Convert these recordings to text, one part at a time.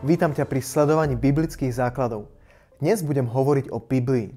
Vítam ťa pri sledovaní biblických základov. Dnes budem hovoriť o Biblii.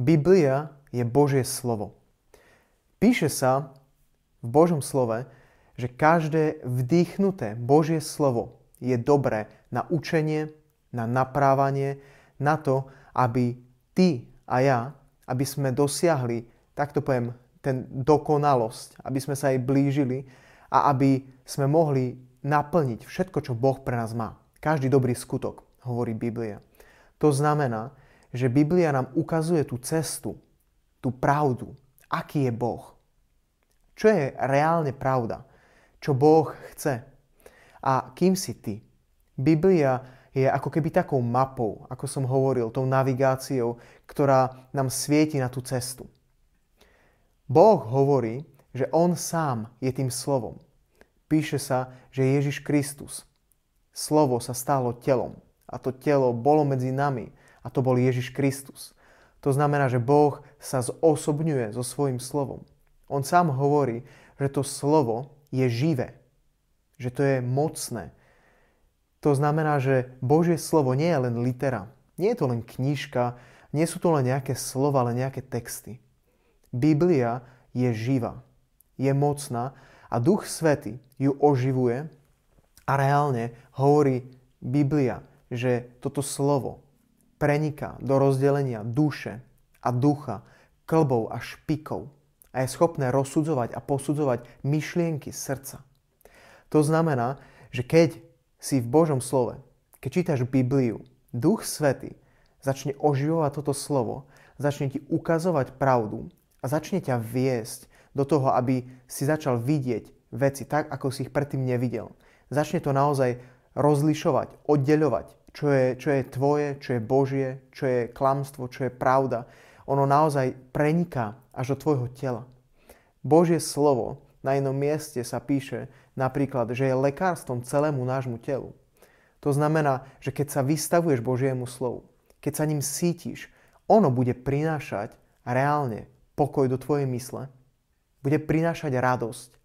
Biblia je Božie slovo. Píše sa v Božom slove, že každé vdýchnuté Božie slovo je dobré na učenie, na naprávanie, na to, aby ty a ja, aby sme dosiahli, takto poviem, ten dokonalosť, aby sme sa jej blížili a aby sme mohli naplniť všetko, čo Boh pre nás má. Každý dobrý skutok, hovorí Biblia. To znamená, že Biblia nám ukazuje tú cestu, tú pravdu, aký je Boh. Čo je reálne pravda? Čo Boh chce? A kým si ty? Biblia je ako keby takou mapou, ako som hovoril, tou navigáciou, ktorá nám svieti na tú cestu. Boh hovorí, že On sám je tým slovom. Píše sa, že Ježiš Kristus slovo sa stalo telom. A to telo bolo medzi nami. A to bol Ježiš Kristus. To znamená, že Boh sa zosobňuje so svojím slovom. On sám hovorí, že to slovo je živé. Že to je mocné. To znamená, že Božie slovo nie je len litera. Nie je to len knižka, nie sú to len nejaké slova, ale nejaké texty. Biblia je živá, je mocná a Duch Svety ju oživuje a reálne hovorí Biblia, že toto slovo preniká do rozdelenia duše a ducha, klbov a špikov a je schopné rozsudzovať a posudzovať myšlienky srdca. To znamená, že keď si v Božom slove, keď čítaš Bibliu, Duch Svety začne oživovať toto slovo, začne ti ukazovať pravdu a začne ťa viesť do toho, aby si začal vidieť veci tak, ako si ich predtým nevidel Začne to naozaj rozlišovať, oddeľovať, čo je, čo je tvoje, čo je Božie, čo je klamstvo, čo je pravda. Ono naozaj preniká až do tvojho tela. Božie slovo na jednom mieste sa píše napríklad, že je lekárstvom celému nášmu telu. To znamená, že keď sa vystavuješ Božiemu slovu, keď sa ním sítiš, ono bude prinášať reálne pokoj do tvojej mysle, bude prinášať radosť,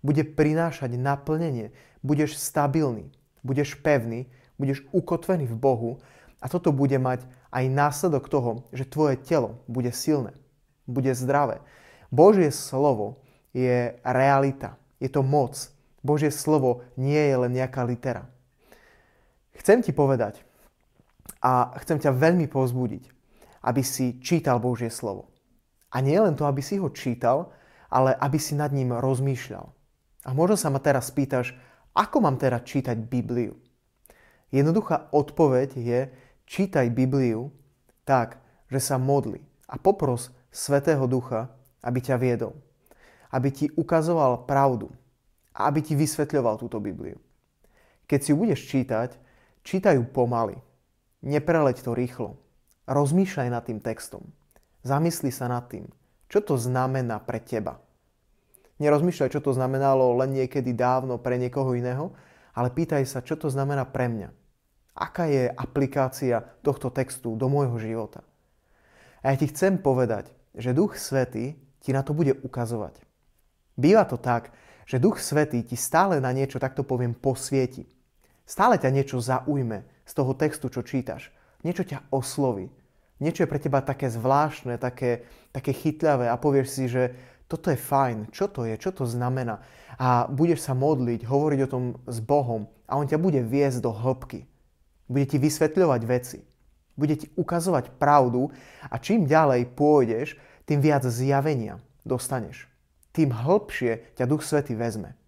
bude prinášať naplnenie, budeš stabilný, budeš pevný, budeš ukotvený v Bohu a toto bude mať aj následok toho, že tvoje telo bude silné, bude zdravé. Božie slovo je realita, je to moc. Božie slovo nie je len nejaká litera. Chcem ti povedať a chcem ťa veľmi pozbudiť, aby si čítal Božie slovo. A nie len to, aby si ho čítal, ale aby si nad ním rozmýšľal. A možno sa ma teraz spýtaš, ako mám teda čítať Bibliu? Jednoduchá odpoveď je, čítaj Bibliu tak, že sa modli a popros Svetého Ducha, aby ťa viedol. Aby ti ukazoval pravdu a aby ti vysvetľoval túto Bibliu. Keď si ju budeš čítať, čítaj ju pomaly. Nepreleď to rýchlo. Rozmýšľaj nad tým textom. Zamysli sa nad tým, čo to znamená pre teba. Nerozmýšľaj, čo to znamenalo len niekedy dávno pre niekoho iného, ale pýtaj sa, čo to znamená pre mňa. Aká je aplikácia tohto textu do môjho života. A ja ti chcem povedať, že Duch Svetý ti na to bude ukazovať. Býva to tak, že Duch Svetý ti stále na niečo, takto poviem, posvieti. Stále ťa niečo zaujme z toho textu, čo čítaš. Niečo ťa osloví. Niečo je pre teba také zvláštne, také, také chytľavé a povieš si, že toto je fajn, čo to je, čo to znamená. A budeš sa modliť, hovoriť o tom s Bohom a On ťa bude viesť do hĺbky. Bude ti vysvetľovať veci. Bude ti ukazovať pravdu a čím ďalej pôjdeš, tým viac zjavenia dostaneš. Tým hĺbšie ťa Duch Svety vezme.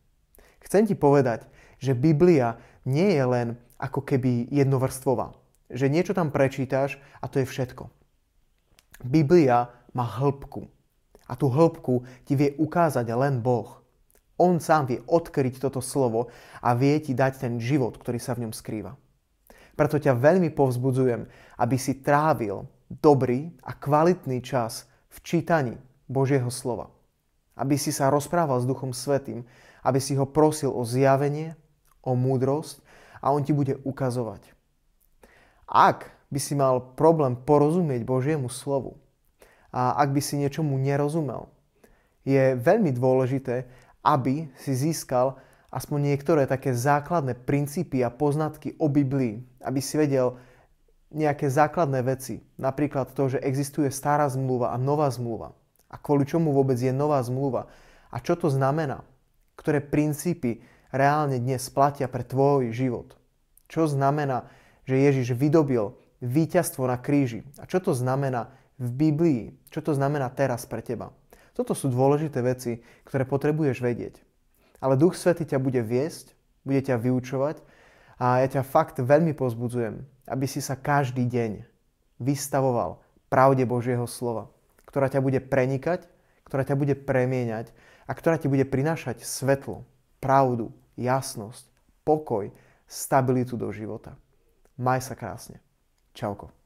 Chcem ti povedať, že Biblia nie je len ako keby jednovrstvová. Že niečo tam prečítaš a to je všetko. Biblia má hĺbku. A tú hĺbku ti vie ukázať len Boh. On sám vie odkryť toto slovo a vie ti dať ten život, ktorý sa v ňom skrýva. Preto ťa veľmi povzbudzujem, aby si trávil dobrý a kvalitný čas v čítaní Božieho slova. Aby si sa rozprával s Duchom Svetým, aby si ho prosil o zjavenie, o múdrosť a on ti bude ukazovať. Ak by si mal problém porozumieť Božiemu slovu a ak by si niečomu nerozumel, je veľmi dôležité, aby si získal aspoň niektoré také základné princípy a poznatky o Biblii, aby si vedel nejaké základné veci. Napríklad to, že existuje stará zmluva a nová zmluva. A kvôli čomu vôbec je nová zmluva. A čo to znamená? Ktoré princípy reálne dnes platia pre tvoj život? Čo znamená, že Ježiš vydobil víťazstvo na kríži? A čo to znamená v Biblii? Čo to znamená teraz pre teba? Toto sú dôležité veci, ktoré potrebuješ vedieť. Ale Duch Svety ťa bude viesť, bude ťa vyučovať a ja ťa fakt veľmi pozbudzujem, aby si sa každý deň vystavoval pravde Božieho slova, ktorá ťa bude prenikať, ktorá ťa bude premieňať a ktorá ti bude prinášať svetlo, pravdu, jasnosť, pokoj, stabilitu do života. Maj sa krásne. Čauko.